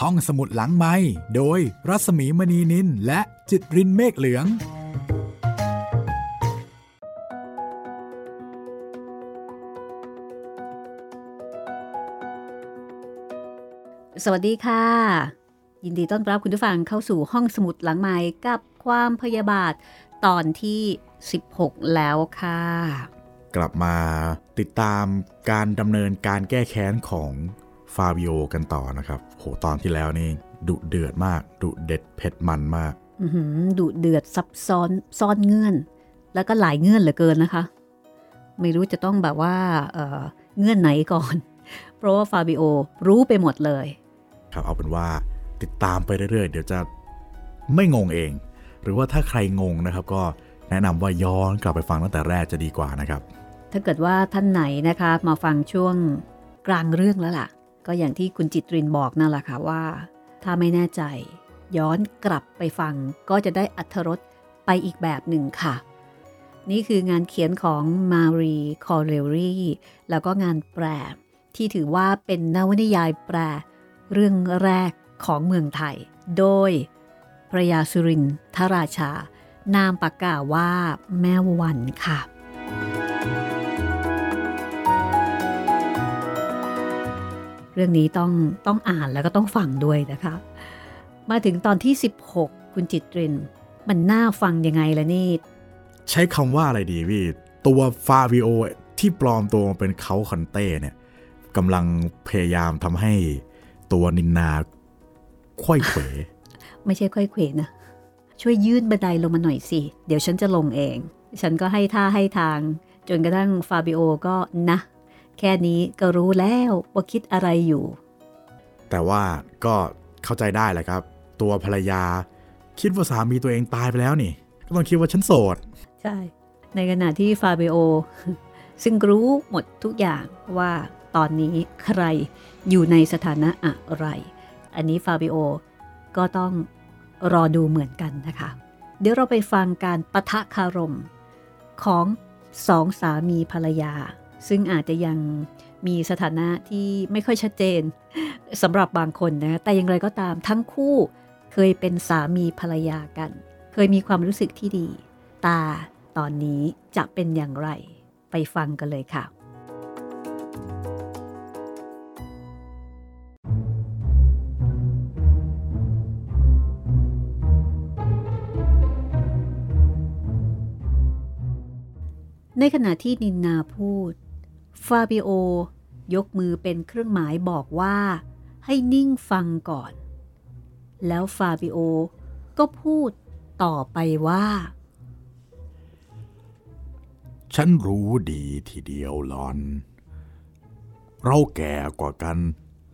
ห้องสมุดหลังไม้โดยรัสมีมณีนินและจิตรินเมฆเหลือง สวัสดีค่ะ ยินดีต้อนรับคุณผู้ฟังเข้าสู่ห้องสมุดหลังไม้กับความพยาบาทตอนที่ 16 แล้วค่ะ กลับมาติดตามการดำเนินการแก้แค้นของ ฟาบิโอกันต่อนะครับ โหตอนที่แล้วนี่ดุเดือดมาก ดุเด็ดเผ็ดมันมากอื้อหือดุเดือดซับซ้อนซ่อนเงื่อน แล้วก็หลายเงื่อนเหลือเกินนะคะ ไม่รู้จะต้องแบบว่าเอ่อเงื่อนไหนก่อน เพราะว่าฟาบิโอรู้ไปหมดเลย ครับเอาเป็นว่าติดตามไปเรื่อยๆ เดี๋ยวจะไม่งงเอง หรือว่าถ้าใครงงนะครับ ก็แนะนำว่าย้อนกลับไปฟังตั้งแต่แรกจะดีกว่านะครับ ถ้าเกิดว่าท่านไหนนะคะ มาฟังช่วงกลางเรื่องแล้วล่ะ ก็อย่างที่คุณจิตรินบอกนั่นแหละค่ะว่า ถ้าไม่แน่ใจ ย้อนกลับไปฟัง ก็จะได้อัธรสไปอีกแบบหนึ่งค่ะ นี่คืองานเขียนของมารีคอเรลรีแล้วก็งานแปล ที่ถือว่าเป็นนวนิยายแปล เรื่องแรกของเมืองไทย โดยพระยาสุรินทราชา นามปากกาว่าแม่วันค่ะ เรื่องนี้ต้องต้องอ่านแล้วก็ต้องฟังด้วยนะคะ มาถึงตอนที่ 16 คุณจิตริน มันน่าฟังยังไงล่ะนี่ ใช้คำว่าอะไรดีพี่ตัวฟาบิโอที่ปลอมตัวมาเป็นเขาคอนเต้เนี่ยกำลังพยายามทำให้ตัวนินนาควยเขวไม่ใช่ค่อยเขวนะ ช่วยยื่นบันไดลงมาหน่อยสิ เดี๋ยวฉันจะลงเอง ฉันก็ให้ท่าให้ทาง จนกระทั่งฟาบิโอก็นะ แค่นี้ก็รู้แล้วว่าคิดอะไรอยู่ แต่ว่าก็เข้าใจได้แหละครับ ตัวภรรยา คิดว่าสามีตัวเองตายไปแล้วนี่ ก็ต้องคิดว่าฉันโสด ใช่ ในขณะที่ฟาเบโอ ซึ่งรู้หมดทุกอย่างว่าตอนนี้ใครอยู่ในสถานะอะไร อันนี้ฟาเบโอก็ต้องรอดูเหมือนกันนะคะ เดี๋ยวเราไปฟังการปะทะคารมของสองสามีภรรยา ซึ่งอาจจะยังมีสถานะที่ไม่ค่อยชัดเจนสำหรับบางคนนะ แต่อย่างไรก็ตามทั้งคู่เคยเป็นสามีภรรยากัน เคยมีความรู้สึกที่ดี ตาตอนนี้จะเป็นอย่างไร ไปฟังกันเลยค่ะในขณะที่นินนาพูด ฟาบิโอ ยกมือเป็นเครื่องหมายบอกว่า ให้นิ่งฟังก่อน แล้วฟาบิโอก็พูดต่อไปว่า ฉันรู้ดีทีเดียวหลอน เราแก่กว่ากัน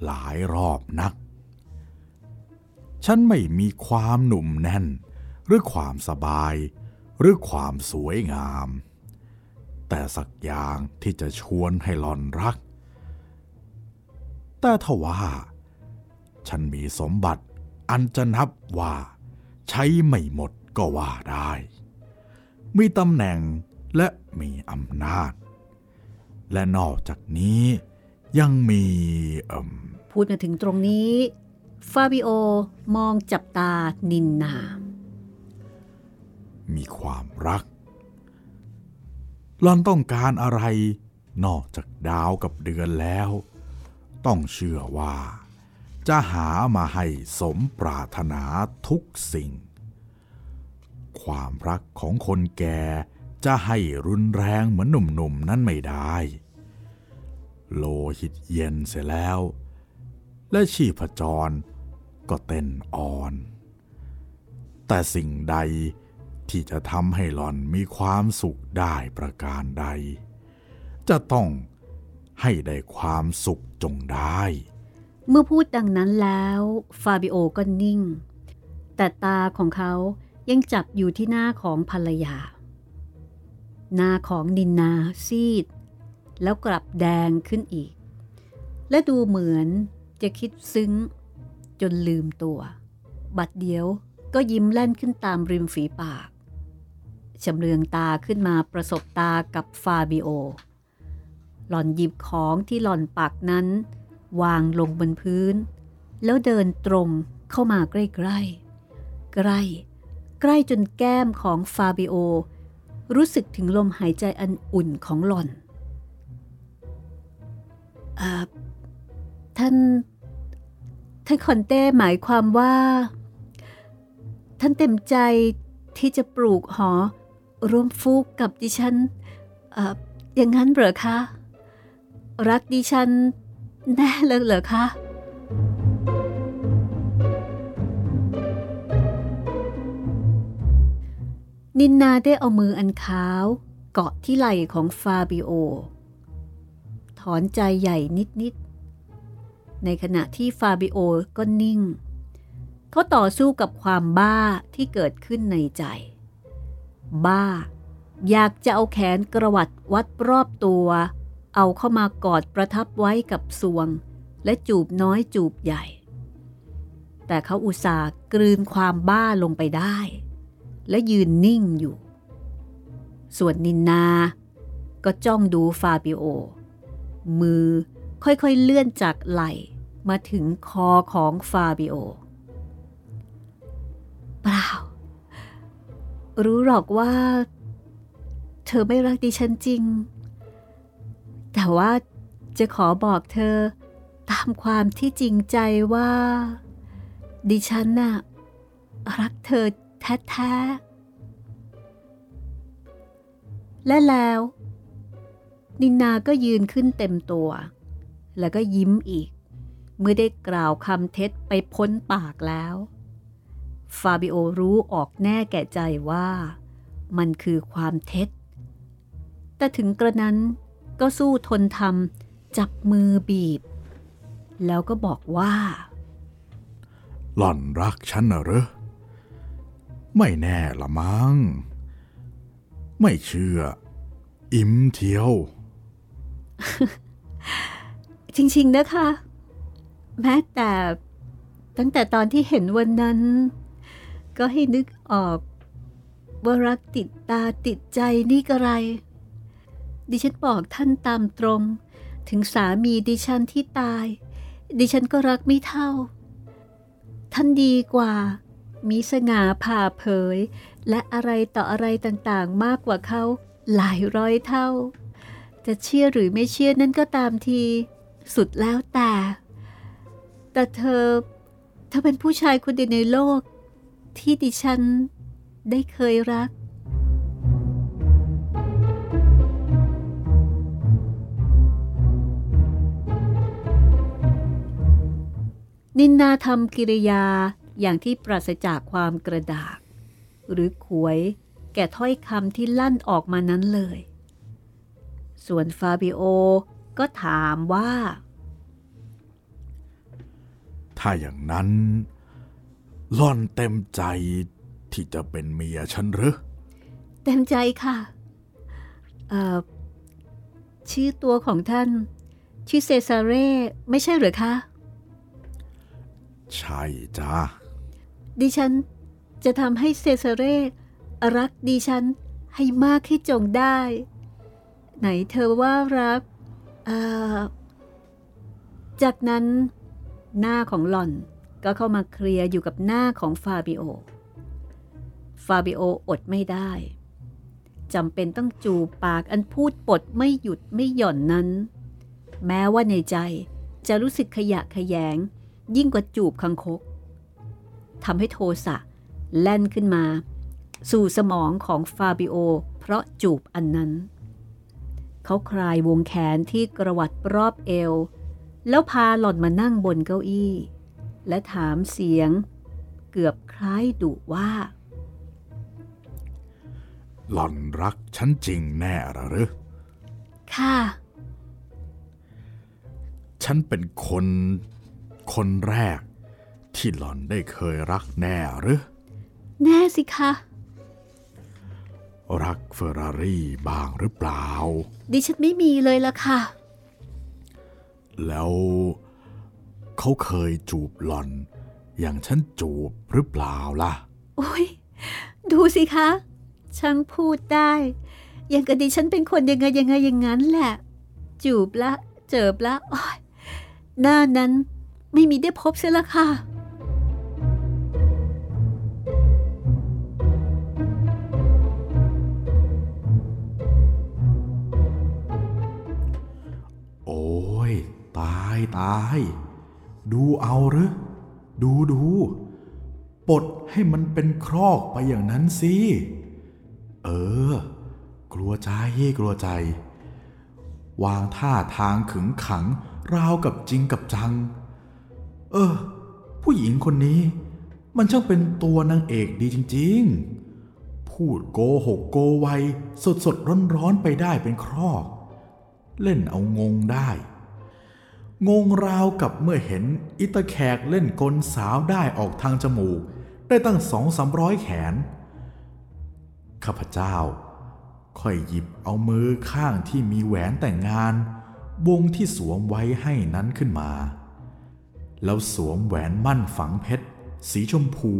หลายรอบนัก ฉันไม่มีความหนุ่มแน่น หรือความสบาย หรือความสวยงาม แต่สักอย่างที่จะชวนให้หลอนรัก แต่ทว่า ฉันมีสมบัติอันจะนับว่า ใช้ไม่หมดก็ว่าได้ มีตำแหน่งและมีอำนาจ และนอกจากนี้ยังมีเอ่มพูดมาถึงตรงนี้ ฟาบิโอมองจับตานินนา มีความรัก หลอนต้องการอะไร นอกจากดาวกับเดือนแล้ว ต้องเชื่อว่า จะหามาให้สมปรารถนาทุกสิ่ง ความรักของคนแก่จะให้รุนแรงเหมือนหนุ่มๆนั้นไม่ได้ โลหิตเย็นเสียแล้ว และชีพจรก็เต้นอ่อน แต่สิ่งใด ที่จะทำให้หล่อนมีความสุขได้ประการใด จะต้องให้ได้ความสุขจงได้ เมื่อพูดดังนั้นแล้วฟาบิโอก็นิ่ง แต่ตาของเขายังจับอยู่ที่หน้าของภรรยา หน้าของนินนาซีด แล้วกลับแดงขึ้นอีก และดูเหมือนจะคิดซึ้ง จนลืมตัว บัดเดียวก็ยิ้มแล่นขึ้นตามริมฝีปาก ชำเลืองตาขึ้นมาประสบตากับฟาบิโอ หล่อนหยิบของที่หล่อนปักนั้น วางลงบนพื้น แล้วเดินตรงเข้ามาใกล้ๆ ใกล้ ใกล้จนแก้มของฟาบิโอ รู้สึกถึงลมหายใจอันอุ่นของหล่อนท่าน ท่านคอนเต้หมายความว่า ท่านเต็มใจที่จะปลูกหอ ร่วมฟูกกับดิฉันออย่างนั้นเหรอคะ รักดิฉันแน่เลยเหรอคะนินนาได้เอามืออันขาวเกาะที่ไหล่ของฟาบิโอ ถอนใจใหญ่นิดๆ ในขณะที่ฟาบิโอก็นิ่ง เขาต่อสู้กับความบ้าที่เกิดขึ้นในใจ บ้า อยากจะเอาแขนกระวัดวัดรอบตัว เอาเข้ามากอดประทับไว้กับสวง และจูบน้อยจูบใหญ่ แต่เขาอุตส่าห์กลืนความบ้าลงไปได้ และยืนนิ่งอยู่ ส่วนนินนา ก็จ้องดูฟาบิโอ มือค่อยๆเลื่อนจากไหล่มาถึงคอของฟาบิโอ เปล่า รู้หรอกว่า เธอไม่รักดิฉันจริง แต่ว่าจะขอบอกเธอตามความที่จริงใจว่า ดิฉันน่ะรักเธอแท้ๆ และแล้ว นินนาก็ยืนขึ้นเต็มตัว แล้วก็ยิ้มอีก เมื่อได้กล่าวคำเท็จไปพ้นปากแล้ว ฟาบิโอรู้ออกแน่แก่ใจว่า มันคือความเท็จ แต่ถึงกระนั้นก็สู้ทนทำจับมือบีบ แล้วก็บอกว่า หล่อนรักฉันน่ะเหรอ ไม่แน่ละมั้ง ไม่เชื่อ อิมเทียว จริง ๆ นะคะ แม้แต่ตั้งแต่ตอนที่เห็นวันนั้น ก็ให้นึกออกว่ารักติดตาติดใจนี่กระไร ดิฉันบอกท่านตามตรง ถึงสามีดิฉันที่ตาย ดิฉันก็รักไม่เท่า ท่านดีกว่า มีสง่าผ่าเผย และอะไรต่ออะไรต่างๆ มากกว่าเขาหลายร้อยเท่า จะเชื่อหรือไม่เชื่อนั่นก็ตามที สุดแล้วแต่ แต่เธอ เธอเป็นผู้ชายคนเดียวในโลก ที่ดิฉันได้เคยรัก นินนาทำกิริยาอย่างที่ปราศจากความกระดาก หรือขวยแก่ถ้อยคำที่ลั่นออกมานั้นเลย ส่วนฟาบิโอก็ถามว่า ถ้าอย่างนั้น หล่อนเต็มใจที่จะเป็นเมียฉันหรือ เต็มใจค่ะ เอ่อ ชื่อตัวของท่าน ชื่อเซซาเร่ไม่ใช่หรือคะ ใช่จ้า ดิฉันจะทำให้เซซาเร่รักดิฉันให้มากให้จงได้ ไหนเธอว่ารัก เอ่อ จากนั้นหน้าของหล่อน ก็เข้ามาเคลียร์อยู่กับหน้าของฟาบิโอ ฟาบิโออดไม่ได้จำเป็นต้องจูบปากอันพูดปดไม่หยุดไม่หย่อนนั้น แม้ว่าในใจจะรู้สึกขยะแขยง ยิ่งกว่าจูบคางคกทำให้โทสะแล่นขึ้นมา สู่สมองของฟาบิโอ เพราะจูบอันนั้น เขาคลายวงแขนที่กระวัดรอบเอว แล้วพาหล่อนมานั่งบนเก้าอี้ และถามเสียง เกือบคล้ายดุว่า หล่อนรักฉันจริงแน่หรือ ค่ะ ฉันเป็นคน คนแรก ที่หล่อนได้เคยรักแน่หรือ แน่สิคะรักเฟอร์รารี่บ้างหรือเปล่า ดิฉันไม่มีเลยละค่ะ แล้ว เขาเคยจูบหล่อน อย่างฉันจูบหรือเปล่าล่ะ โอ้ยดูสิคะ ช่างพูดได้ อย่างกับดิฉันเป็นคนยังไงยังไงอย่างนั้นแหละ จูบละ เจิบละโอ้ยหน้านั้นไม่มีได้พบเสียละค่ะ โอ้ย ตายตาย ดูเอาหรือดูดูปลดให้มันเป็นครอกไปอย่างนั้นสิ เออ กลัวใจกลัวใจ วางท่าทางขึงขัง ราวกับจริงกับจัง เออ ผู้หญิงคนนี้ มันช่างเป็นตัวนางเอกดีจริง ๆ พูดโกหกโกไวสดสดร้อนร้อนๆไปได้เป็นครอก เล่นเอางงได้ งงราวกับเมื่อเห็นอิตาแขกเล่นกลสาวได้ออกทางจมูก ได้ตั้งสองสามร้อยแขน ข้าพเจ้า ค่อยหยิบเอามือข้างที่มีแหวนแต่งงาน วงที่สวมไว้ให้นั้นขึ้นมา แล้วสวมแหวนมั่นฝังเพชร สีชมพู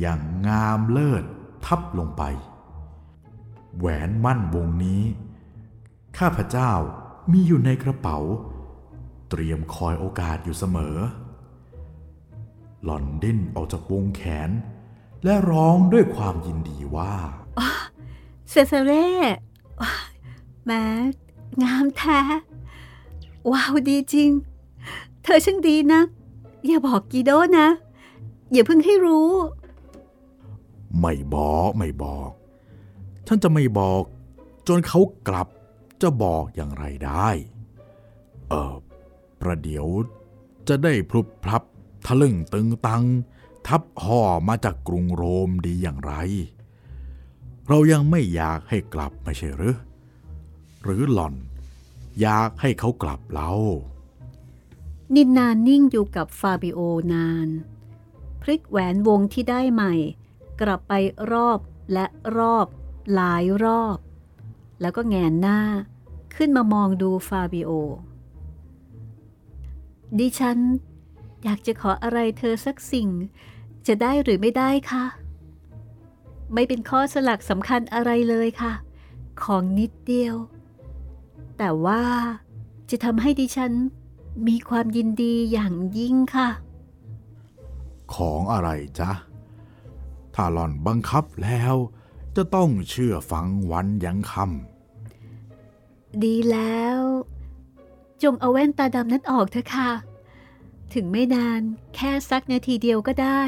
อย่างงามเลิศทับลงไป แหวนมั่นวงนี้ ข้าพเจ้ามีอยู่ในกระเป๋า เตรียมคอยโอกาสอยู่เสมอ หล่อนดิ้นออกจากวงแขน และร้องด้วยความยินดีว่าเซเซเร่ว้ายแม้งามแท้ ว้าวดีจริง เธอช่างดีนะ อย่าบอกกีโดนะ อย่าเพิ่งให้รู้ ไม่บอกไม่บอกฉันจะไม่บอก จนเขากลับจะบอกอย่างไรได้ เออ ประเดี๋ยว จะได้พลุบพลับทะลึ่งตึงตัง ทับห่อมาจากกรุงโรมดีอย่างไร เรายังไม่อยากให้กลับไม่ใช่หรือ หรือหล่อน อยากให้เขากลับเรา นินนานนิ่งอยู่กับฟาบิโอนาน พลิกแหวนวงที่ได้ใหม่ กลับไปรอบและรอบหลายรอบ แล้วก็แงนหน้าขึ้นมามองดูฟาบิโอ ดิฉัน อยากจะขออะไรเธอสักสิ่ง จะได้หรือไม่ได้คะไม่เป็นข้อสลักสำคัญอะไรเลยค่ะ ของนิดเดียว แต่ว่าจะทำให้ดิฉันมีความยินดีอย่างยิ่งค่ะ ของอะไรจ๊ะ ถ้าหล่อนบังคับแล้ว จะต้องเชื่อฟังวันยังคดีแล้ว จงเอาแว่นตาดำนั้นออกเถอะค่ะ ถึงไม่นานแค่สักนาทีเดียวก็ได้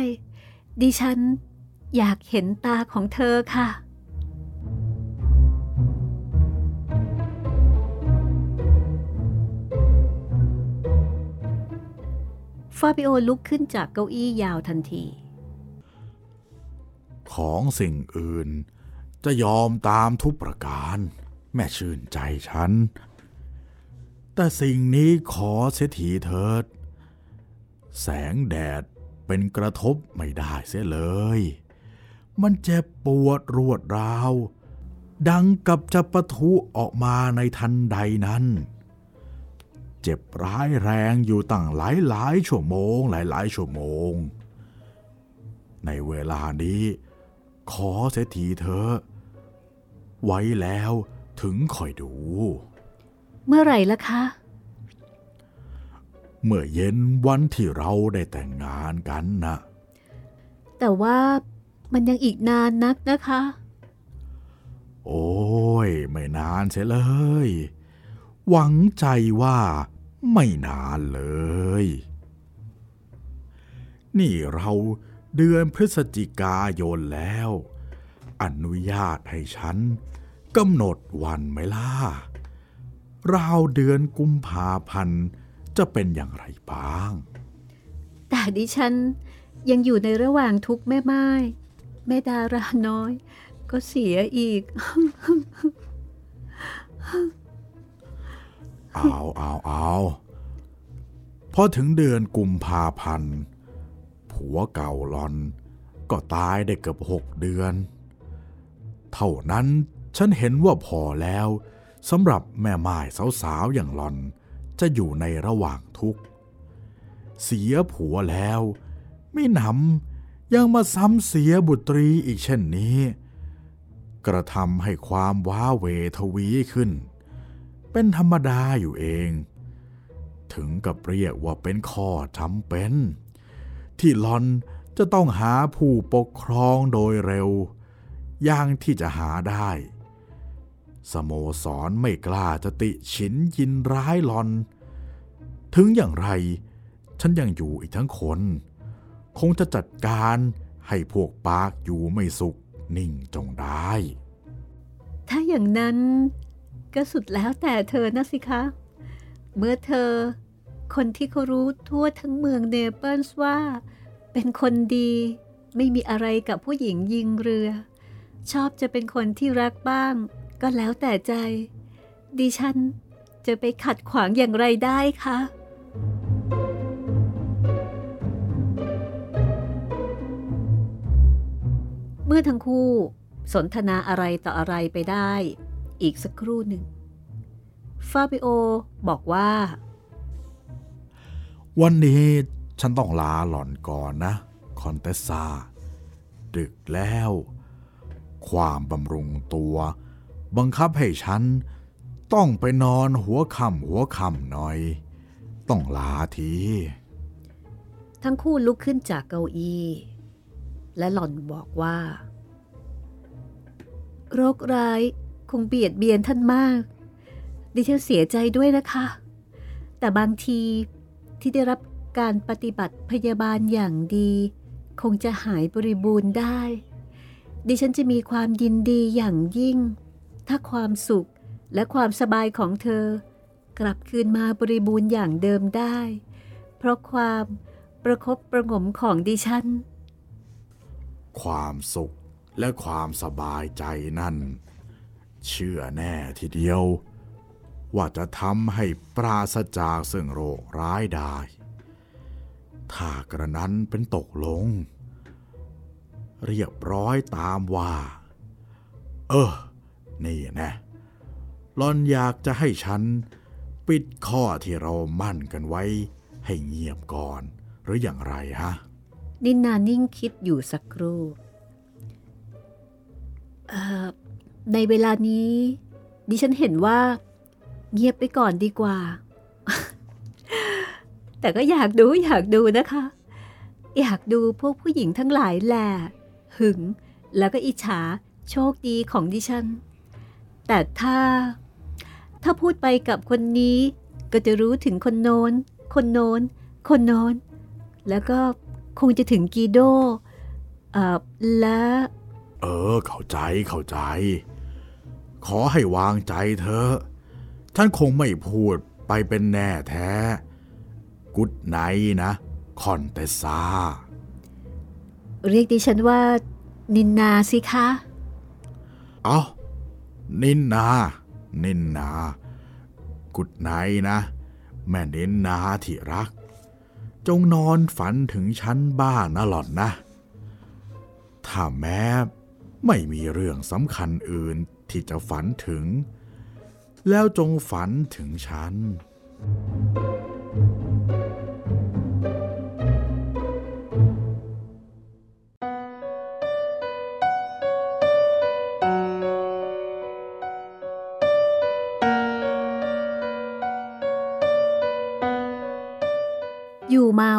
ดิฉันอยากเห็นตาของเธอค่ะ ฟาบิโอลุกขึ้นจากเก้าอี้ยาวทันที ของสิ่งอื่นจะยอมตามทุกประการ แม่ชื่นใจฉัน แต่สิ่งนี้ขอเสียทีเถิด แสงแดดเป็นกระทบไม่ได้เสียเลย มันเจ็บปวดรวดราว ดังกับจะปะทุออกมาในทันใดนั้น เจ็บร้ายแรงอยู่ตั้งหลายหลายชั่วโมงหลายหลายชั่วโมง ในเวลานี้ ขอเสียทีเถอะ ไว้แล้วถึงคอยดู เมื่อไหร่ละคะ เมื่อเย็นวันที่เราได้แต่งงานกันนะแต่ว่ามันยังอีกนานนักนะคะ โอ้ย ไม่นานเสียเลย หวังใจว่าไม่นานเลย นี่เราเดือนพฤศจิกายนแล้ว อนุญาตให้ฉันกำหนดวันไหมล่ะ ราวเดือนกุมภาพันธ์จะเป็นอย่างไรบ้าง แต่ดิฉันยังอยู่ในระหว่างทุกข์แม่ไม้แม่ดาราน้อย ก็เสียอีก เอาเอาเอาพอถึงเดือนกุมภาพันธ์ผัวเก่าหลอน ก็ตายได้เกือบหกเดือน เท่านั้นฉันเห็นว่าพอแล้ว สำหรับแม่ไม้สาวๆอย่างหลอน จะอยู่ในระหว่างทุกข์ เสียผัวแล้วไม่หนำยังมาซ้ำเสียบุตรีอีกเช่นนี้ กระทำให้ความว้าเวทวีขึ้น เป็นธรรมดาอยู่เอง ถึงกับเรียกว่าเป็นข้อจำเป็น ที่หลอนจะต้องหาผู้ปกครองโดยเร็ว อย่างที่จะหาได้ สโมสรไม่กล้าจะติฉินยินร้ายหลอน ถึงอย่างไร ฉันยังอยู่อีกทั้งคน คงจะจัดการให้พวกปากอยู่ไม่สุขนิ่งจงได้ ถ้าอย่างนั้นก็สุดแล้วแต่เธอนะสิคะ เมื่อเธอ คนที่เขารู้ทั่วทั้งเมืองเนเปิลส์ว่า เป็นคนดีไม่มีอะไรกับผู้หญิงยิงเรือ ชอบจะเป็นคนที่รักบ้าง ก็แล้วแต่ใจ ดิฉันจะไปขัดขวางอย่างไรได้คะเมื่อทั้งคู่สนทนาอะไรต่ออะไรไปได้ อีกสักครู่หนึ่ง ฟาบิโอบอกว่า วันนี้ฉันต้องลาหล่อนก่อนนะ คอนเตสซาดึกแล้ว ความบำรุงตัว บังคับให้ฉัน ต้องไปนอนหัวค่ำหัวค่ำหน่อย ต้องลาที ทั้งคู่ลุกขึ้นจากเก้าอี้ และหล่อนบอกว่า โรคร้ายคงเบียดเบียนท่านมาก ดิฉันเสียใจด้วยนะคะ แต่บางทีที่ได้รับการปฏิบัติพยาบาลอย่างดี คงจะหายบริบูรณ์ได้ ดิฉันจะมีความยินดีอย่างยิ่ง ถ้าความสุขและความสบายของเธอ กลับคืนมาบริบูรณ์อย่างเดิมได้ เพราะความประคบประงมของดิฉัน ความสุขและความสบายใจนั่น เชื่อแน่ทีเดียว ว่าจะทำให้ปราศจากซึ่งโรคร้ายได้ ถ้ากระนั้นเป็นตกลง เรียบร้อยตามว่า เออ นี่นะหลอนอยากจะให้ฉัน ปิดข้อที่เรามั่นกันไว้ ให้เงียบก่อน หรืออย่างไรฮะนินนานิ่งคิดอยู่สักครู่ในเวลานี้ ดิฉันเห็นว่า เงียบไปก่อนดีกว่า แต่ก็อยากดูอยากดูนะคะ อยากดูพวกผู้หญิงทั้งหลายแหละหึง แล้วก็อิจฉาโชคดีของดิฉัน แต่ถ้า ถ้าพูดไปกับคนนี้ ก็จะรู้ถึงคนโน้น คนโน้น คนโน้น แล้วก็คงจะถึงกีโดเอ่อและ เออ เข้าใจเข้าใจ ขอให้วางใจเธอะฉันคงไม่พูดไปเป็นแน่แท้ กุดไนนะ คอนเตซาเรียกดิฉันว่า นินนาสิคะ เอา นินนา นินนา กุดไนนะ แม่นินนาที่รัก จงนอนฝันถึงฉันบ้างนะหล่อนนะ ถ้าแม้ไม่มีเรื่องสำคัญอื่นที่จะฝันถึง แล้วจงฝันถึงฉันอยู่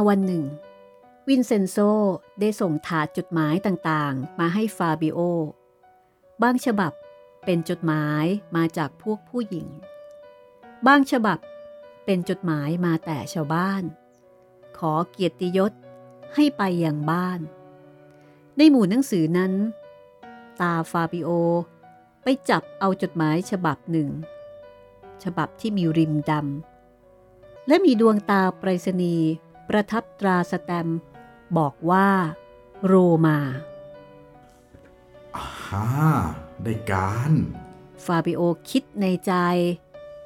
วันหนึ่ง วินเซนโซได้ส่งถาดจดหมายต่างๆ มาให้ฟาบิโอบางฉบับเป็นจดหมายมาจากพวกผู้หญิง บางฉบับเป็นจดหมายมาแต่ชาวบ้าน ขอเกียรติยศให้ไปยังบ้าน ในหมู่หนังสือนั้น ตาฟาบิโอ ไปจับเอาจดหมายฉบับหนึ่ง ฉบับที่มีริมดำและมีดวงตราไปรษณีย์ ประทับตราสแตมป์บอกว่า โรมาฮ่าได้การ ฟาบิโอคิดในใจ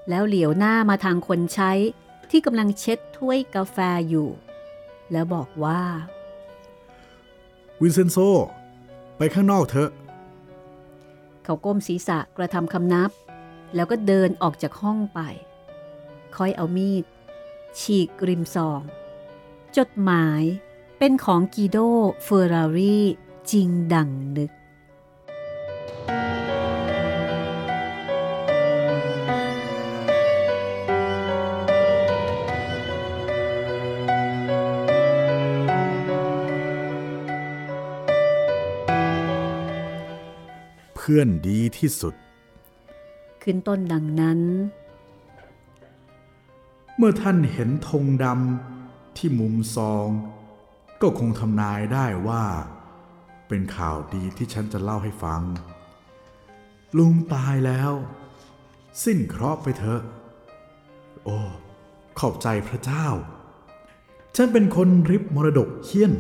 แล้วเหลียวหน้ามาทางคนใช้ที่กำลังเช็ดถ้วยกาแฟอยู่ แล้วบอกว่า วินเซนโซ ไปข้างนอกเถอะ เขาก้มศีรษะกระทำคำนับ แล้วก็เดินออกจากห้องไปค่อยเอามีด ฉีกริมซอง จดหมายเป็นของกีโดเฟอร์รารีจริงดังนึก เพื่อนดีที่สุด ขึ้นต้นดังนั้น เมื่อท่านเห็นธงดำ ที่มุมซอง ก็คงทำนายได้ว่า เป็นข่าวดีที่ฉันจะเล่าให้ฟัง ลุงตายแล้ว สิ้นเคราะห์ไปเถอะ โอ้ ขอบใจพระเจ้า ฉันเป็นคนริบมรดกเฮี้ยน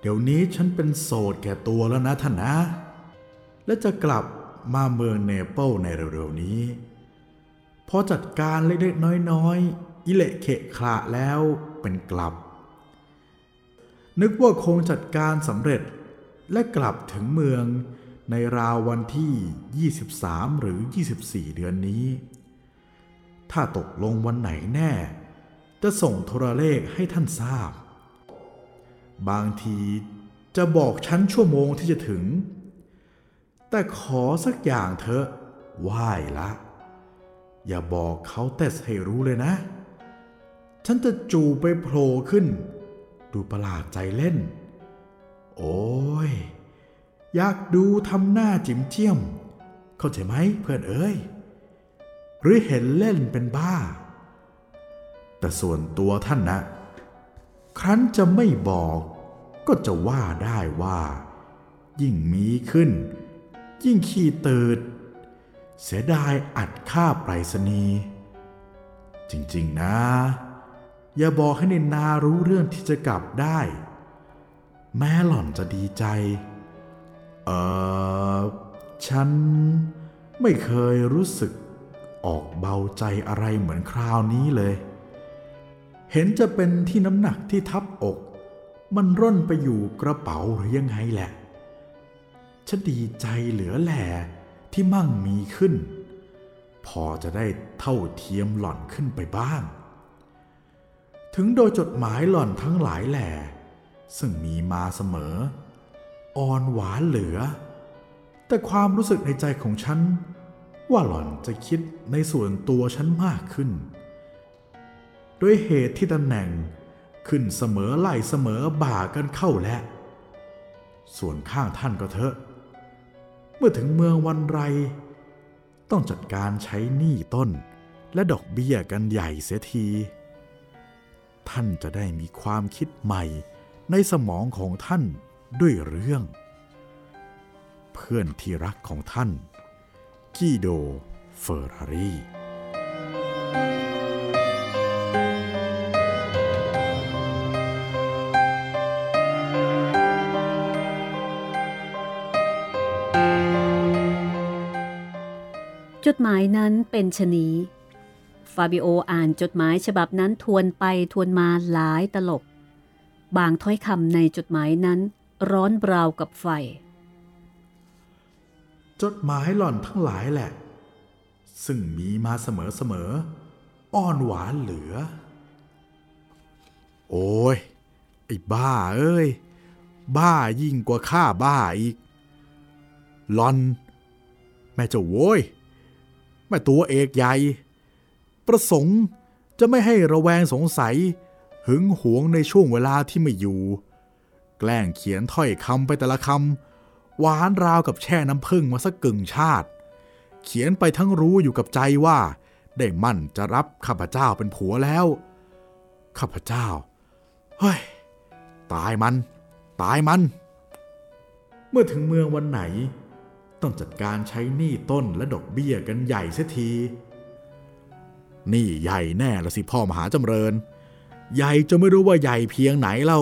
เดี๋ยวนี้ฉันเป็นโสดแก่ตัวแล้วนะท่านนะ และจะกลับมาเมืองเนเปิลในเร็วๆนี้พอจัดการเล็กๆน้อยๆอิเละเขะขระแล้ว เป็นกลับ นึกว่าคงจัดการสำเร็จและกลับถึงเมืองในราววันที่ 23 หรือ 24 เดือนนี้ ถ้าตกลงวันไหนแน่ จะส่งโทรเลขให้ท่านทราบ บางทีจะบอกชั้นชั่วโมงที่จะถึง แต่ขอสักอย่างเถอะไหว้ละ อย่าบอกเขาแต่ให้รู้เลยนะ ฉันจะจูไปโผล่ขึ้น ดูประหลาดใจเล่น โอ้ย อยากดูทำหน้าจิ๋มเจียม เข้าใจไหมเพื่อนเอ้ย หรือเห็นเล่นเป็นบ้า แต่ส่วนตัวท่านนะ ครั้นจะไม่บอกก็จะว่าได้ว่า ยิ่งมีขึ้น ยิ่งขี้เติดเสียดายอัดค่าไปรษณีย์จริง ๆ นะ อย่าบอกให้นินนารู้เรื่องที่จะกลับได้ แม่หล่อนจะดีใจ เออฉันไม่เคยรู้สึกออกเบาใจอะไรเหมือนคราวนี้เลย เห็นจะเป็นที่น้ำหนักที่ทับอก มันร่นไปอยู่กระเป๋าหรือยังไงแหละ ฉันดีใจเหลือแหล่ที่มั่งมีขึ้น พอจะได้เท่าเทียมหล่อนขึ้นไปบ้าง ถึงโดยจดหมายหล่อนทั้งหลายแหล่ซึ่งมีมาเสมอ อ่อนหวานเหลือ แต่ความรู้สึกในใจของฉัน ว่าหล่อนจะคิดในส่วนตัวฉันมากขึ้น ด้วยเหตุที่ตำแหน่งขึ้นเสมอไหลเสมอบ่ากันเข้าแล้วส่วนข้างท่านก็เถอะ เมื่อถึงเมืองวันไร ต้องจัดการใช้หนี้ต้นและดอกเบี้ยกันใหญ่เสียที ท่านจะได้มีความคิดใหม่ในสมองของท่านด้วยเรื่อง เพื่อนที่รักของท่านกีโดเฟอร์รารีจดหมายนั้นเป็นชนี ฟาบิโออ่านจดหมายฉบับนั้นทวนไปทวนมาหลายตลบ บางถ้อยคำในจดหมายนั้นร้อนราวกับไฟ จดหมายหล่อนทั้งหลายแหละ ซึ่งมีมาเสมอๆอ้อนหวานเหลือ โอ้ย ไอ้บ้าเอ้ย บ้ายิ่งกว่าข้าบ้าอีกหลอน แม่เจ้าโว้ย แม่ตัวเอกใหญ่ ประสงค์จะไม่ให้ระแวงสงสัย หึงหวงในช่วงเวลาที่ไม่อยู่ แกล้งเขียนถ้อยคำไปแต่ละคำหวานราวกับแช่น้ำผึ้งมาสักกึ่งชาติ เขียนไปทั้งรู้อยู่กับใจว่า ได้มั่นจะรับข้าพเจ้าเป็นผัวแล้ว ข้าพเจ้า เฮ้ย ตายมัน ตายมัน เมื่อถึงเมืองวันไหน ต้องจัดการใช้หนี้ต้นและดอกเบี้ยกันใหญ่เสียที นี่ใหญ่แน่ละสิพ่อมหาจำเริญ ใหญ่จะไม่รู้ว่าใหญ่เพียงไหนเล่า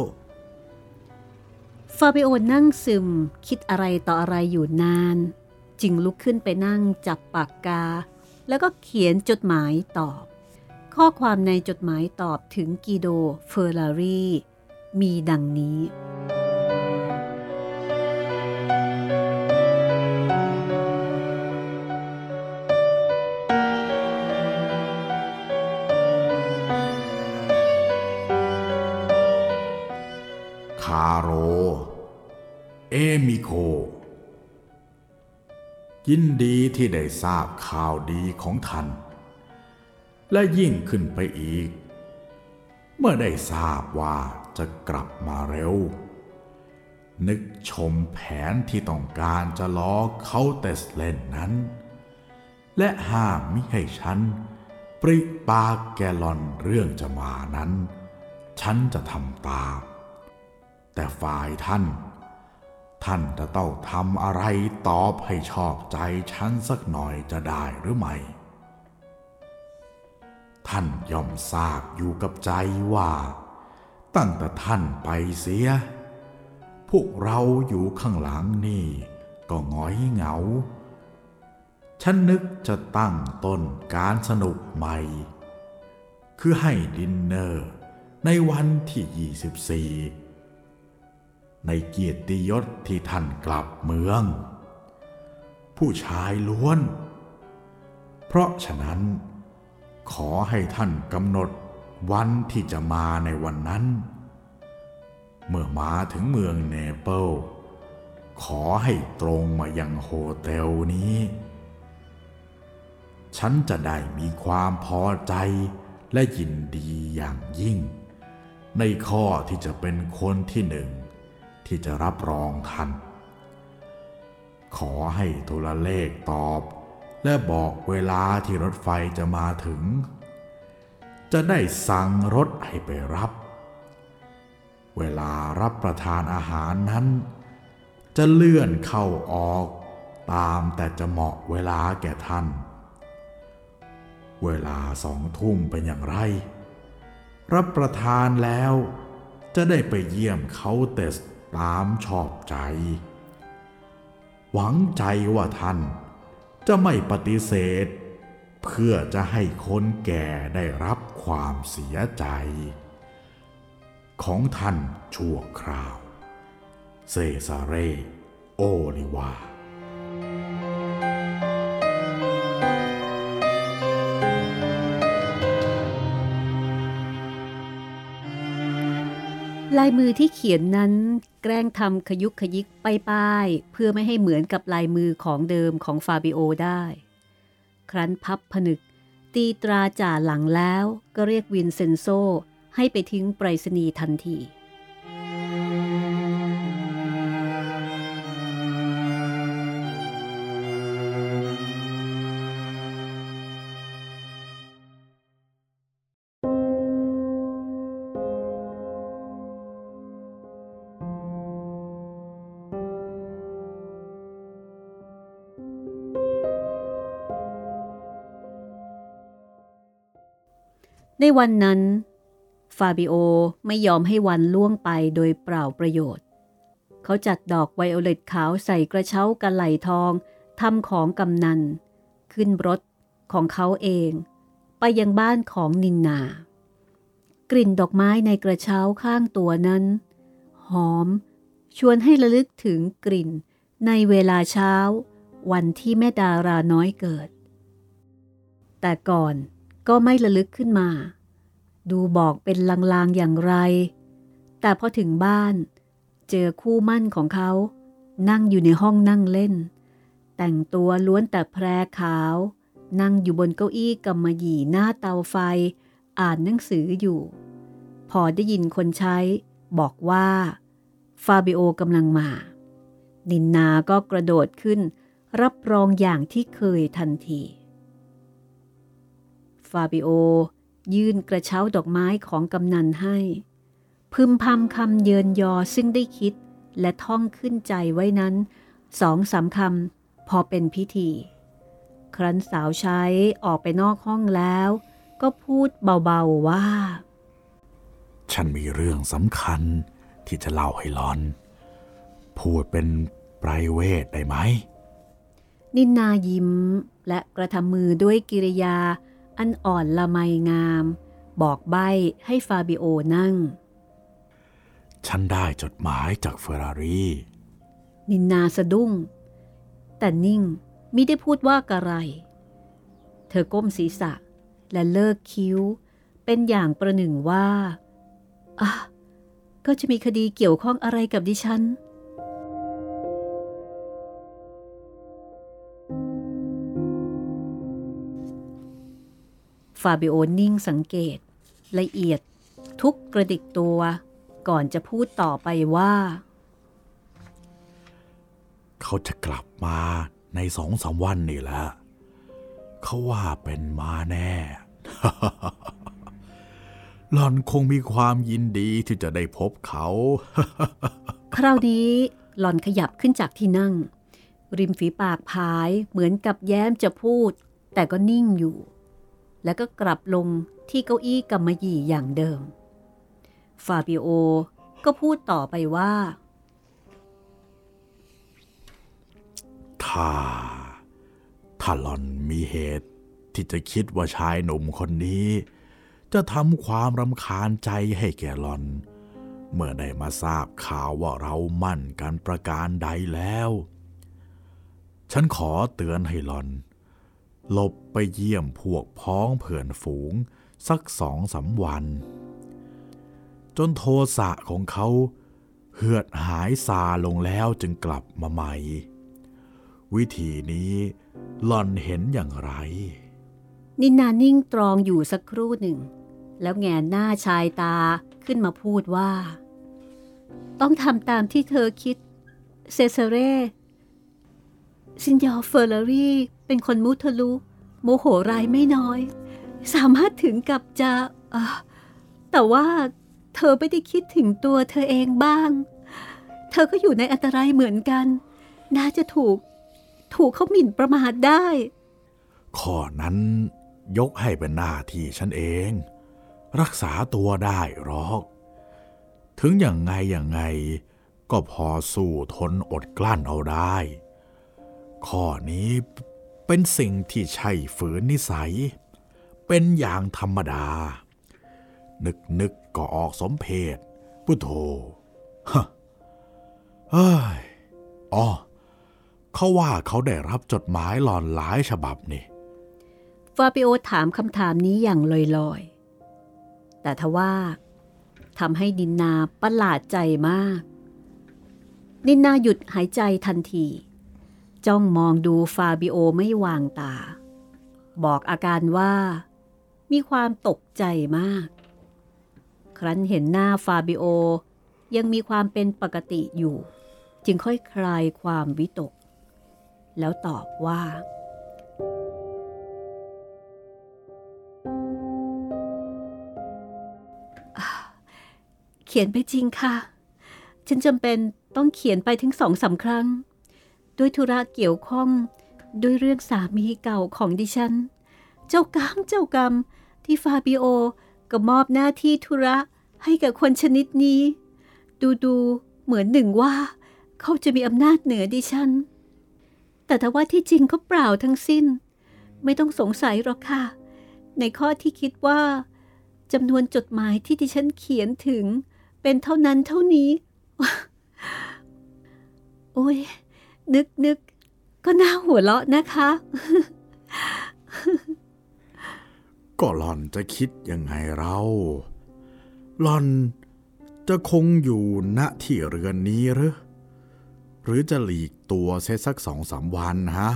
ฟาบิโอนั่งซึมคิดอะไรต่ออะไรอยู่นาน จึงลุกขึ้นไปนั่งจับปากกา แล้วก็เขียนจดหมายตอบ ข้อความในจดหมายตอบถึงกีโดเฟอร์รารีมีดังนี้ เอมิโค ยินดีที่ได้ทราบข่าวดีของท่าน และยิ่งขึ้นไปอีก เมื่อได้ทราบว่าจะกลับมาเร็ว นึกชมแผนที่ต้องการจะล้อเขาเตสเลนนั้น และห้ามมิให้ฉัน ปริปากแกลอนเรื่องจะมานั้น ฉันจะทำตาม แต่ฝ่ายท่าน ท่านจะต้องทำอะไรตอบให้ชอบใจฉันสักหน่อยจะได้หรือไม่ ท่านย่อมทราบอยู่กับใจว่า ตั้งแต่ท่านไปเสีย พวกเราอยู่ข้างหลังนี่ก็หงอยเหงา ฉันนึกจะตั้งต้นการสนุกใหม่ คือให้ดินเนอร์ในวันที่ 24 ในเกียรติยศที่ท่านกลับเมือง ผู้ชายล้วน เพราะฉะนั้น ขอให้ท่านกำหนดวันที่จะมาในวันนั้น เมื่อมาถึงเมืองเนเปิลขอให้ตรงมายังโฮเทลนี้ ฉันจะได้มีความพอใจและยินดีอย่างยิ่ง ในข้อที่จะเป็นคนที่หนึ่ง ที่จะรับรองท่าน ขอให้โทรเลขตอบ และบอกเวลาที่รถไฟจะมาถึง จะได้สั่งรถให้ไปรับ เวลารับประทานอาหารนั้น จะเลื่อนเข้าออกตามแต่จะเหมาะเวลาแก่ท่าน เวลาสองทุ่มเป็นอย่างไร รับประทานแล้วจะได้ไปเยี่ยมเขาเตส ตามชอบใจ หวังใจว่าท่านจะไม่ปฏิเสธ เพื่อจะให้คนแก่ได้รับความเสียใจ ของท่านชั่วคราว เซซาเร โอลิวา ลายมือที่เขียนนั้นแกล้งทำขยุกขยิกป้ายๆเพื่อไม่ให้เหมือนกับลายมือของเดิมของฟาบิโอได้ ครั้นพับผนึก ตีตราจ่าหลังแล้วก็เรียกวินเซนโซให้ไปทิ้งไปรษณีย์ทันที ในวันนั้น ฟาบิโอไม่ยอมให้วันล่วงไปโดยเปล่าประโยชน์ เขาจัดดอกไวโอเลตขาวใส่กระเช้ากันไหลทองทำของกำนัน ขึ้นรถของเขาเอง ไปยังบ้านของนินนา กลิ่นดอกไม้ในกระเช้าข้างตัวนั้น หอม ชวนให้ระลึกถึงกลิ่นในเวลาเช้า วันที่แม่ดาราน้อยเกิด แต่ก่อน ก็ไม่ระลึกขึ้นมา ดูบอกเป็นลางๆอย่างไร แต่พอถึงบ้าน เจอคู่มั่นของเขา นั่งอยู่ในห้องนั่งเล่น แต่งตัวล้วนแต่แพรขาว นั่งอยู่บนเก้าอี้กำมะหยี่หน้าเตาไฟ อ่านหนังสืออยู่ พอได้ยินคนใช้ บอกว่า ฟาบิโอกำลังมา นินนาก็กระโดดขึ้น รับรองอย่างที่เคยทันที ฟาบิโอ ยื่นกระเช้าดอกไม้ของกำนันให้ พึมพำคำเยินยอซึ่งได้คิดและท่องขึ้นใจไว้นั้นสองสามคำพอเป็นพิธี ครั้นสาวใช้ออกไปนอกห้องแล้ว ก็พูดเบาๆว่า ฉันมีเรื่องสำคัญที่จะเล่าให้หลอน พูดเป็นไพรเวทได้ไหม นินนายิ้มและกระทำมือด้วยกิริยา อันอ่อนละไมงาม บอกใบ้ให้ฟาบิโอนั่ง ฉันได้จดหมายจากเฟอร์รารีนินนาสะดุ้ง แต่นิ่งมิได้พูดว่ากระไร เธอก้มศีรษะและเลิกคิ้ว เป็นอย่างประหนึ่งว่าอะก็จะมีคดีเกี่ยวข้องอะไรกับดิฉัน ฟาบิโอนิ่งสังเกต ละเอียดทุกกระดิกตัวก่อนจะพูดต่อไปว่า เขาจะกลับมาในสองสามวันนี่แหละเขาว่าเป็นมาแน่ หล่อนคงมีความยินดีที่จะได้พบเขา คราวนี้หล่อนขยับขึ้นจากที่นั่ง ริมฝีปากพายเหมือนกับแย้มจะพูด แต่ก็นิ่งอยู่ แล้วก็กลับลงที่เก้าอี้กำมะหยี่อย่างเดิม ฟาบิโอก็พูดต่อไปว่า ถ้า ถ้าหลอนมีเหตุที่จะคิดว่าชายหนุ่มคนนี้ จะทำความรำคาญใจให้แก่หลอน เมื่อได้มาทราบข่าวว่าเรามั่นกันประการใดแล้ว ฉันขอเตือนให้หลอน หลบไปเยี่ยมพวกพ้องเพื่อนฝูงสักสองสามวัน จนโทสะของเขาเหือดหายซาลงแล้วจึงกลับมาใหม่ วิธีนี้หล่อนเห็นอย่างไร นินนานิ่งตรองอยู่สักครู่หนึ่ง แล้วแงนหน้าชายตาขึ้นมาพูดว่า ต้องทำตามที่เธอคิด เซเซเร่ ซินยอเฟอร์เรรี่เป็นคนมุทะลุโมโหร้ายไม่น้อย สามารถถึงกับจะแต่ว่าเธอไม่ได้คิดถึงตัวเธอเองบ้าง เธอก็อยู่ในอันตรายเหมือนกัน น่าจะถูก ถูกเขาหมิ่นประมาทได้ ข้อนั้นยกให้เป็นหน้าที่ฉันเอง รักษาตัวได้หรอก ถึงอย่างไงอย่างไง ก็พอสู้ทนอดกลั้นเอาได้ ข้อนี้เป็นสิ่งที่ใช่ฝืนนิสัย เป็นอย่างธรรมดา นึกนึกก็ออกสมเพศพุทโธฮะเฮ้ยอ๋อเขาว่าเขาได้รับจดหมายหลอนหลายฉบับนี่ฟาบิโอถามคำถามนี้อย่างลอยๆ แต่ทว่าทำให้ดินนาประหลาดใจมาก ดินนาหยุดหายใจทันที จ้องมองดูฟาบิโอไม่วางตา บอกอาการว่า มีความตกใจมาก ครั้นเห็นหน้าฟาบิโอยังมีความเป็นปกติอยู่ จึงค่อยคลายความวิตก แล้วตอบว่า เขียนไปจริงค่ะ ฉันจำเป็นต้องเขียนไปถึงสองสาครั้ง ด้วยธุระเกี่ยวข้อง ด้วยเรื่องสามีเก่าของดิฉัน เจ้ากรรมเจ้ากรรมที่ฟาบิโอก็มอบหน้าที่ธุระให้กับคนชนิดนี้ ดูดูเหมือนหนึ่งว่า เขาจะมีอำนาจเหนือดิฉัน แต่ถ้าว่าที่จริงก็เปล่าทั้งสิ้น ไม่ต้องสงสัยหรอกค่ะ ในข้อที่คิดว่าจำนวนจดหมายที่ดิฉันเขียนถึง เป็นเท่านั้นเท่านี้ โอ้ย นึกนึกก็น่าหัวเราะนะคะ ก็หล่อนจะคิดยังไงเราหล่อนจะคงอยู่ณที่เรือนนี้หรือ หรือจะหลีกตัวเสียสักสองสามวันฮะ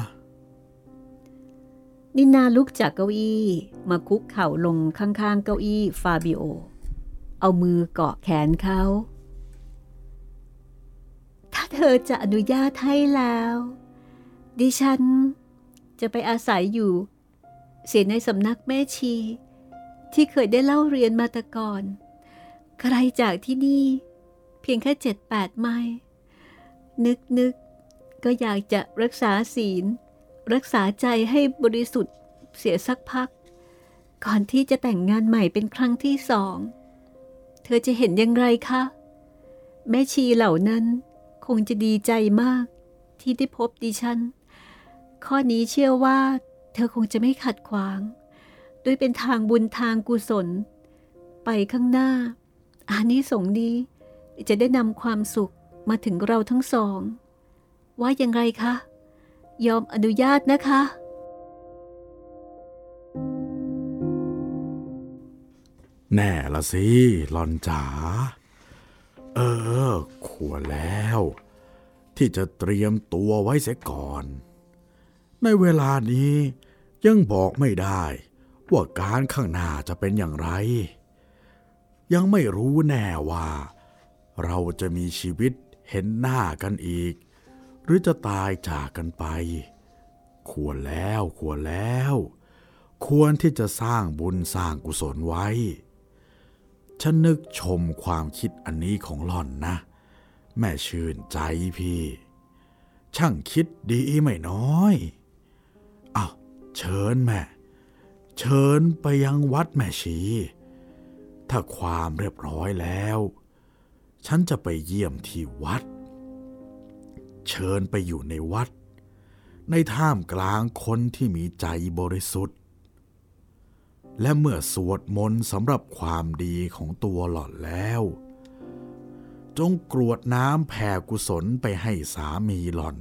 นินาลุกจากเก้าอี้มาคุกเข่าลงข้างๆเก้าอี้ฟาบิโอ เอามือเกาะแขนเขา ถ้าเธอจะอนุญาตให้แล้ว ดิฉัน จะไปอาศัยอยู่ เสียในสำนักแม่ชี ที่เคยได้เล่าเรียนมาแต่ก่อนใครจากที่นี่ เพียงแค่เจ็ดแปดไมล์นึกนึกก็อยากจะรักษาศีล รักษาใจให้บริสุทธิ์เสียสักพัก ก่อนที่จะแต่งงานใหม่เป็นครั้งที่สอง เธอจะเห็นอย่างไรคะ แม่ชีเหล่านั้น คงจะดีใจมาก ที่ได้พบดิฉัน ข้อนี้เชื่อว่า เธอคงจะไม่ขัดขวาง ด้วยเป็นทางบุญทางกุศล ไปข้างหน้าอานิสงส์นี้ จะได้นำความสุขมาถึงเราทั้งสอง ว่าอย่างไรคะ ยอมอนุญาตนะคะ แน่ละสิหลอนจ๋า เออ ควรแล้ว ที่จะเตรียมตัวไว้เสียก่อน ในเวลานี้ยังบอกไม่ได้ ว่าการข้างหน้าจะเป็นอย่างไร ยังไม่รู้แน่ว่า เราจะมีชีวิตเห็นหน้ากันอีก หรือจะตายจากกันไป ควรแล้วควรแล้ว ควรที่จะสร้างบุญสร้างกุศลไว้ ฉันนึกชมความคิดอันนี้ของหล่อนนะ แม่ชื่นใจพี่ ช่างคิดดีไม่น้อยอ้าวเชิญแม่ เชิญไปยังวัดแม่ชี ถ้าความเรียบร้อยแล้ว ฉันจะไปเยี่ยมที่วัด เชิญไปอยู่ในวัด ในท่ามกลางคนที่มีใจบริสุทธิ์ และเมื่อสวดมนต์สำหรับความดีของตัวหล่อนแล้ว จงกรวดน้ำแผ่กุศลไปให้สามีหล่อน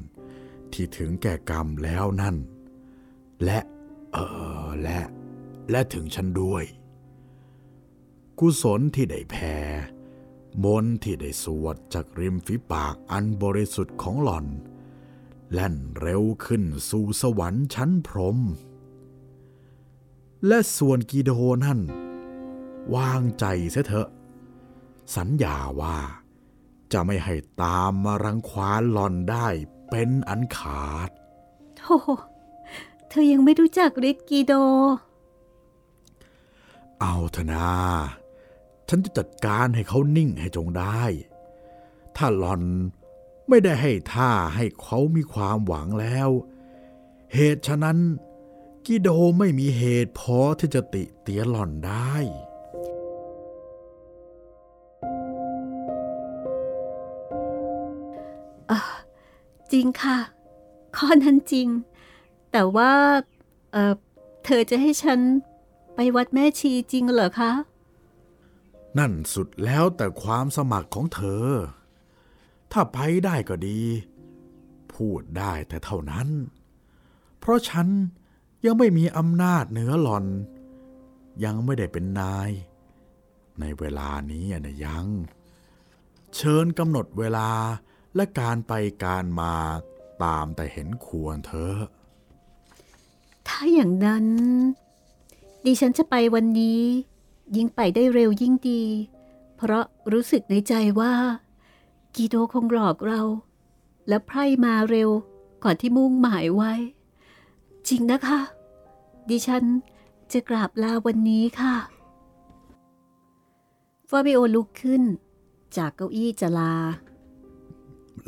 ที่ถึงแก่กรรมแล้วนั่น และเออและ และถึงฉันด้วย กุศลที่ได้แผ่มนที่ได้สวดจากริมฝีปากอันบริสุทธิ์ของหล่อน แล่นเร็วขึ้นสู่สวรรค์ชั้นพรหม และส่วนกีโดนั่น วางใจเสียเถอะ สัญญาว่าจะไม่ให้ตามมารังควานหล่อนได้เป็นอันขาดโธ่เธอยังไม่รู้จักฤทธิ์กีโด เอาเถอะนา ฉันจะจัดการให้เขานิ่งให้จงได้ ถ้าหลอนไม่ได้ให้ท่าให้เขามีความหวังแล้ว เหตุฉะนั้น กิโดไม่มีเหตุพอที่จะติเตียนหล่อนได้จริงค่ะ ข้อนั้นจริง แต่ว่าเออเธอจะให้ฉันไปวัดแม่ชีจริงเหรอคะ นั่นสุดแล้วแต่ความสมัครของเธอ ถ้าไปได้ก็ดี พูดได้แต่เท่านั้น เพราะฉัน ยังไม่มีอำนาจเหนือหล่อน ยังไม่ได้เป็นนาย ในเวลานี้นะยัง เชิญกำหนดเวลาและการไปการมาตามแต่เห็นควรเธอ ถ้าอย่างนั้น ดิฉันจะไปวันนี้ ยิ่งไปได้เร็วยิ่งดี เพราะรู้สึกในใจว่า กีโดคงหลอกเรา และไพร่มาเร็วก่อนที่มุ่งหมายไว้ จริงนะคะ ดิฉันจะกราบลาวันนี้ค่ะฟาบิโอลุกขึ้น จากเก้าอี้จะลา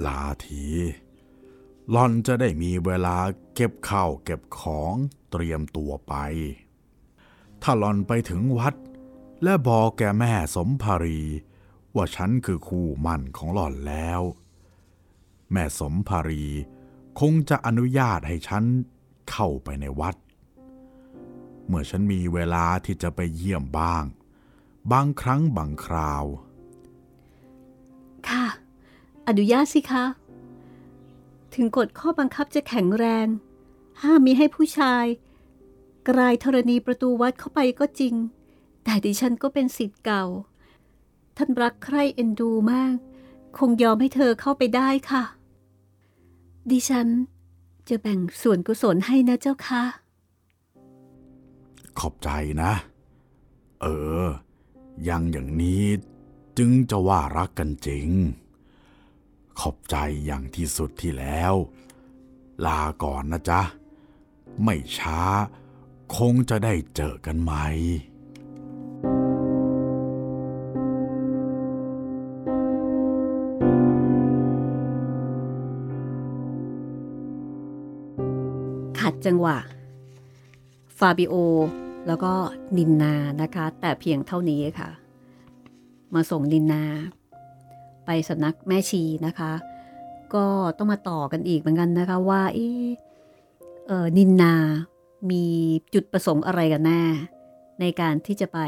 ลาทีหล่อนจะได้มีเวลาเก็บข้าวเก็บของเตรียมตัวไป ถ้าหล่อนไปถึงวัด และบอกแกแม่สมภารี ว่าฉันคือคู่มั่นของหล่อนแล้ว แม่สมภารีคงจะอนุญาตให้ฉัน เข้าไปในวัด เมื่อฉันมีเวลาที่จะไปเยี่ยมบ้าง บางครั้งบางคราว ค่ะ อนุญาตสิคะ ถึงกฎข้อบังคับจะแข็งแรง ห้ามมีให้ผู้ชาย กลายธรณีประตูวัดเข้าไปก็จริง แต่ดิฉันก็เป็นสิทธิ์เก่า ท่านรักใคร่เอ็นดูมาก คงยอมให้เธอเข้าไปได้ค่ะ ดิฉัน จะแบ่งส่วนกุศลให้นะเจ้าค่ะ ขอบใจนะ เออ ยังอย่างนี้จึงจะว่ารักกันจริง ขอบใจอย่างที่สุดที่แล้ว ลาก่อนนะจ๊ะ ไม่ช้า คงจะได้เจอกันใหม่ จังหวะ ฟาบิโอ แล้วก็นินนานะคะ แต่เพียงเท่านี้ค่ะ มาส่งนินนา ไปสำนักแม่ชีนะคะ ก็ต้องมาต่อกันอีกเหมือนกันนะคะว่าเอเออนินนามีจุดประสงค์อะไรกันแน่ในการที่จะไป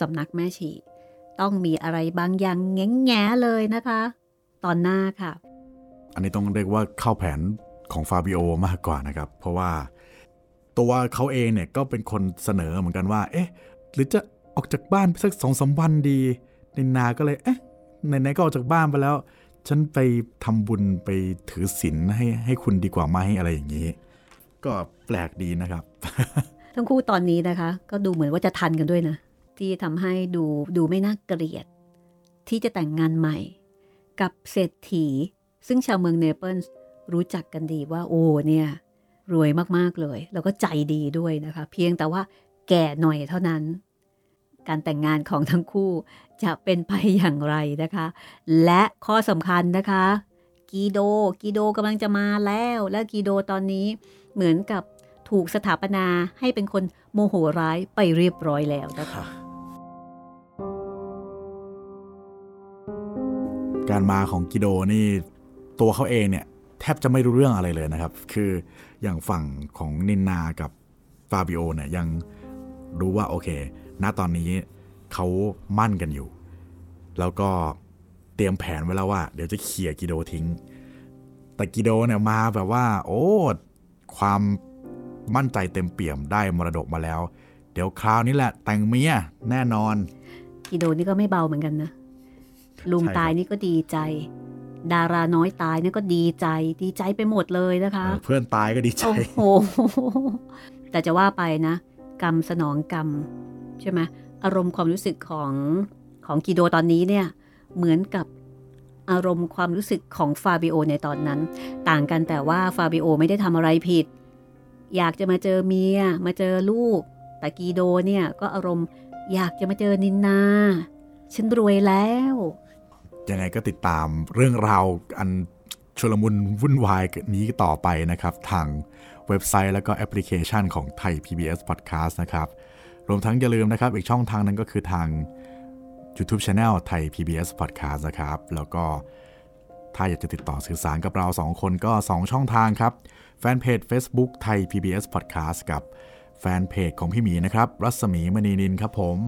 สำนักแม่ชี ต้องมีอะไรบางอย่างแง่แง่เลยนะคะ ตอนหน้าค่ะ อันนี้ต้องเรียกว่าเข้าแผน ของฟาบิโอมากกว่านะครับ เพราะว่าตัวเขาเองเนี่ยก็เป็นคนเสนอเหมือนกันว่า เอ๊ะ หรือจะออกจากบ้านไปสักสองสามวันดีนินนาก็เลย เอ๊ะไหนๆก็ออกจากบ้านไปแล้ว ฉันไปทำบุญไปถือศีลให้ให้คุณดีกว่าไหมอะไรอย่างนี้ ก็แปลกดีนะครับ ทั้งคู่ตอนนี้นะคะ ก็ดูเหมือนว่าจะทันกันด้วยนะ ที่ทำให้ดูดูไม่น่าเกลียด ที่จะแต่งงานใหม่ กับเศรษฐี ซึ่งชาวเมืองเนเปิลส์ รู้จักกันดีว่าโอ้เนี่ยรวยมากๆเลย แล้วก็ใจดีด้วยนะคะ เพียงแต่ว่าแก่หน่อยเท่านั้น การแต่งงานของทั้งคู่จะเป็นไปอย่างไรนะคะ และข้อสำคัญนะคะกีโดกีโดกำลังจะมาแล้ว และกีโดตอนนี้เหมือนกับถูกสถาปนาให้เป็นคนโมโหร้ายไปเรียบร้อยแล้วนะคะการมาของกิโดนี่ตัวเขาเองเนี่ย แทบจะไม่รู้เรื่องอะไรเลยนะครับ คืออย่างฝั่งของนินนากับฟาบิโอเนี่ยยังรู้ว่าโอเค ณตอนนี้เขามั่นกันอยู่ แล้วก็เตรียมแผนไว้แล้วว่า เดี๋ยวจะเขี่ยกิโดทิ้ง แต่กิโดเนี่ยมาแบบว่า โอ้ความมั่นใจเต็มเปี่ยมได้มรดกมาแล้ว เดี๋ยวคราวนี้แหละ แต่งเมียแน่นอน กิโดนี่ก็ไม่เบาเหมือนกันนะลุงใช่ครับตายนี่ก็ดีใจ ดาราน้อยตายนี่ก็ดีใจดีใจไปหมดเลยนะคะเออเพื่อนตายก็ดีใจ โอ้โห แต่จะว่าไปนะ กรรมสนองกรรม ใช่ไหมอารมณ์ความรู้สึกของของกิโดตอนนี้เนี่ย เหมือนกับอารมณ์ความรู้สึกของฟาบิโอในตอนนั้น ต่างกันแต่ว่าฟาบิโอไม่ได้ทำอะไรผิด อยากจะมาเจอเมีย มาเจอลูก แต่กีโดเนี่ยก็อารมณ์อยากจะมาเจอนินนา ฉันรวยแล้ว ยังไงก็ติดตามเรื่องราวอันชุลมุนวุ่นวายนี้ต่อไปนะครับ ทางเว็บไซต์แล้วก็แอปพลิเคชันของไทย PBS Podcast นะครับ รวมทั้งอย่าลืมนะครับ อีกช่องทางนั้นก็คือทาง YouTube Channel ไทย PBS Podcast นะครับ แล้วก็ถ้าอยากจะติดต่อสื่อสารกับเรา 2 คนก็ 2 ช่องทางครับ แฟนเพจ Facebook ไทย PBS Podcast กับแฟนเพจของพี่หมีนะครับ รัศมีมณีนินครับผม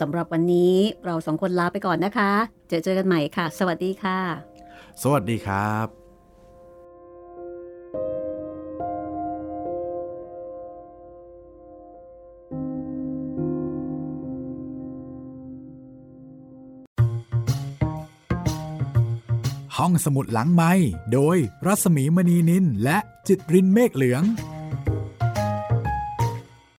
สำหรับวันนี้เราสองคนลาไปก่อนนะคะ เจอเจอกันใหม่ค่ะ สวัสดีค่ะ สวัสดีครับห้องสมุดหลังไม้โดยรัศมีมณีนินและจิตรินเมฆเหลือง